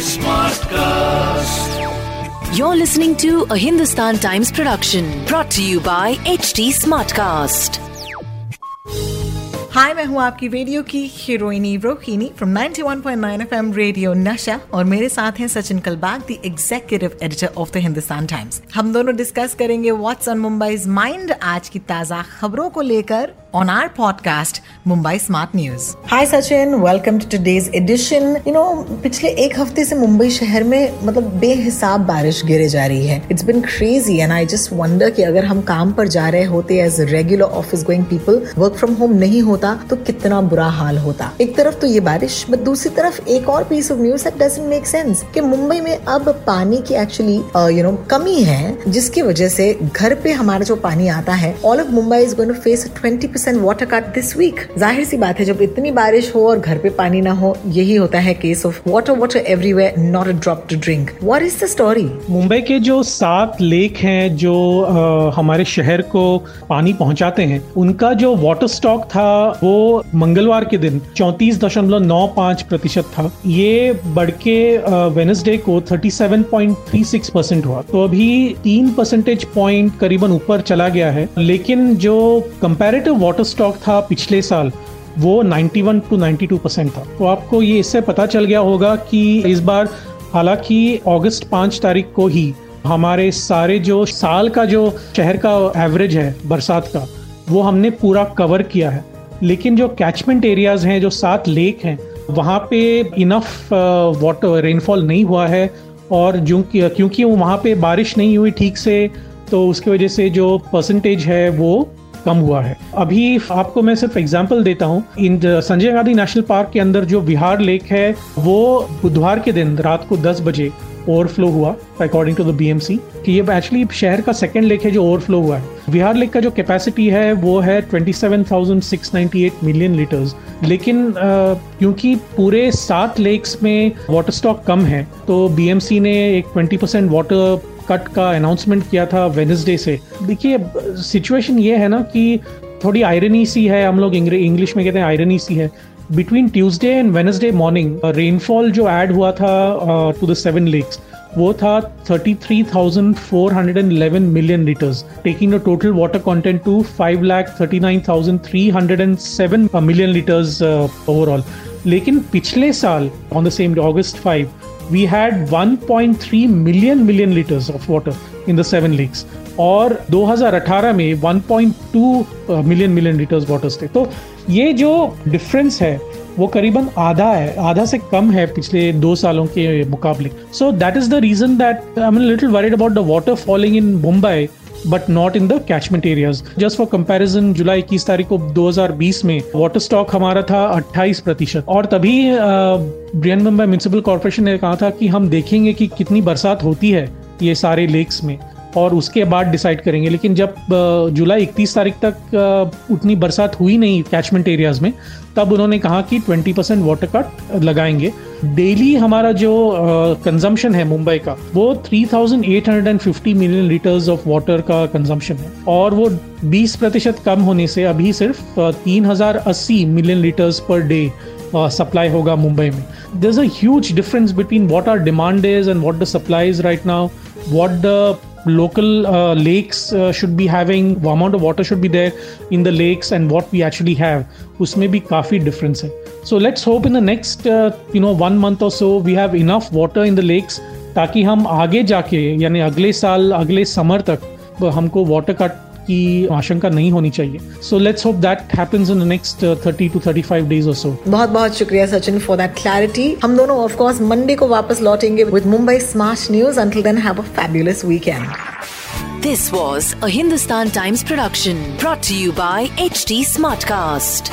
Smartcast. You're listening to a Hindustan Times production brought to you by HT Smartcast. हाय मैं हूँ आपकी radio की हीरोइनी Rohini from 91.9 FM radio Nasha और मेरे साथ हैं Sachin Kalbag the executive editor of the Hindustan Times हम दोनों डिस्कस करेंगे व्हाट्स ऑन मुंबई माइंड आज की ताज़ा खबरों को लेकर on our podcast Mumbai Smart News. Hi Sachin, welcome to today's edition. You know, पिछले एक हफ़्ते से मुंबई शहर में मतलब बेहिसाब बारिश गिरे जा रही है it's been crazy and I just wonder कि अगर हम काम पर जा रहे होते as regular office going people work from home नहीं होता तो कितना बुरा हाल होता एक तरफ़ तो ये बारिश बट दूसरी तरफ़ एक और piece of news that doesn't make sense कि मुंबई में अब पानी की एक्चुअली यू नो कमी है जिसकी वजह से घर पे हमारा जो पानी आता है all of Mumbai is going to face twenty percent water cut this week ज़ाहिर सी बात है जब इतनी बारिश हो और घर पे पानी ना हो यही होता है case of water water everywhere not a drop to drink what is the story Mumbai के जो सात लेक हैं जो आ, हमारे शहर को पानी पहुंचाते हैं उनका जो वाटर स्टॉक था वो मंगलवार के दिन चौंतीस दशमलव नौ पाँच प्रतिशत था। ये बढ़ के वेनसडे को thirty seven point three six percent हुआ। तो अभी तीन परसेंटेज पॉइंट करीबन ऊपर चला गया है। लेकिन जो कंपेरेटिव वाटर स्टॉक था पिछले साल, वो 91 टू 92 परसेंट था। तो आपको ये इससे पता चल गया होगा कि इस बार, हालाँकि अगस्त पाँच तारीख को ही हमारे सारे जो साल का जो शहर का एवरेज है, बरसात का, वो हमने पूरा कवर किया है। लेकिन जो कैचमेंट एरियाज़ हैं, जो सात लेक हैं, वहाँ पे इनफ वाटर रेनफॉल नहीं हुआ है और जो क्योंकि वहाँ पे बारिश नहीं हुई ठीक से तो उसकी वजह से जो परसेंटेज है वो कम हुआ है। अभी आपको मैं सिर्फ़ एग्ज़ाम्पल देता हूँ। इन संजय गांधी नेशनल पार्क के अंदर जो विहार लेक है वो बुधवार के दिन रात को 10 बजे ओवरफ्लो हुआ अकॉर्डिंग टू द बीएमसी कि ये एक्चुअली शहर का सेकेंड लेक है जो ओवरफ्लो हुआ है। बिहार लेक का जो कैपेसिटी है वो है 27,698 मिलियन लीटर्स लेकिन क्योंकि पूरे सात लेक्स में वाटर स्टॉक कम है तो बीएमसी ने एक 20 परसेंट वाटर कट का अनाउंसमेंट किया था वेनसडे से। देखिए सिचुएशन ये है ना कि थोड़ी आयरनी सी है हम लोग इंग्लिश में कहते हैं आयरनी सी है। Between Tuesday and Wednesday morning rainfall जो ऐड हुआ था टू द सेवन लेक्स वो था 33,411 million litres taking the total water content to 5 lakh 39,307 million litres overall लेकिन पिछले साल on the same August 5 we had 1.3 million million liters of water in the seven lakes और 2018 में 1.2 million million litres waters थे। तो ये जो difference है, वो करीबन आधा है, आधा से कम है पिछले दो सालों के मुकाबले। So that is the reason that I am little worried about the water falling in Mumbai but not in the catchment areas just for comparison जुलाई इक्कीस तारीख को 2020 में वाटर स्टॉक हमारा था 28 प्रतिशत। और तभी ब्रियन मुंबई म्यूनसिपल कॉर्पोरेशन ने कहा था कि हम देखेंगे कि कितनी बरसात होती है ये सारे लेक्स में, और उसके बाद डिसाइड करेंगे। लेकिन जब जुलाई इकतीस तारीख तक उतनी बरसात हुई नहीं कैचमेंट एरियाज़ में, तब उन्होंने कहा कि 20 परसेंट वाटर कट लगाएँगे। डेली हमारा जो कंजम्पशन है मुंबई का वो 3,850 मिलियन लीटर्स ऑफ़ वाटर का कंजम्पशन है। और वो 20 प्रतिशत कम होने से अभी सिर्फ़ 3,080 million litres per day supply होगा मुंबई में। There a huge difference between what our demand is and what the supply is right now what the uh, lakes uh, should be having amount of water should be there in the lakes and what we actually have उसमें भी काफ़ी difference है। So let's hope in the next you know one month और so we have enough water in the lakes ताकि हम आगे जाके यानी अगले साल अगले समर तक हमको वाटर कट की आशंका नहीं होनी चाहिए। So let's hope that happens in the next 30 to 35 days और सो बहुत बहुत शुक्रिया सचिन फॉर दैट क्लैरिटी हम दोनों ऑफ़ कोर्स मंडे को वापस लौटेंगे with Mumbai smart news until then have a fabulous weekend This was a Hindustan Times production brought to you by HT Smartcast.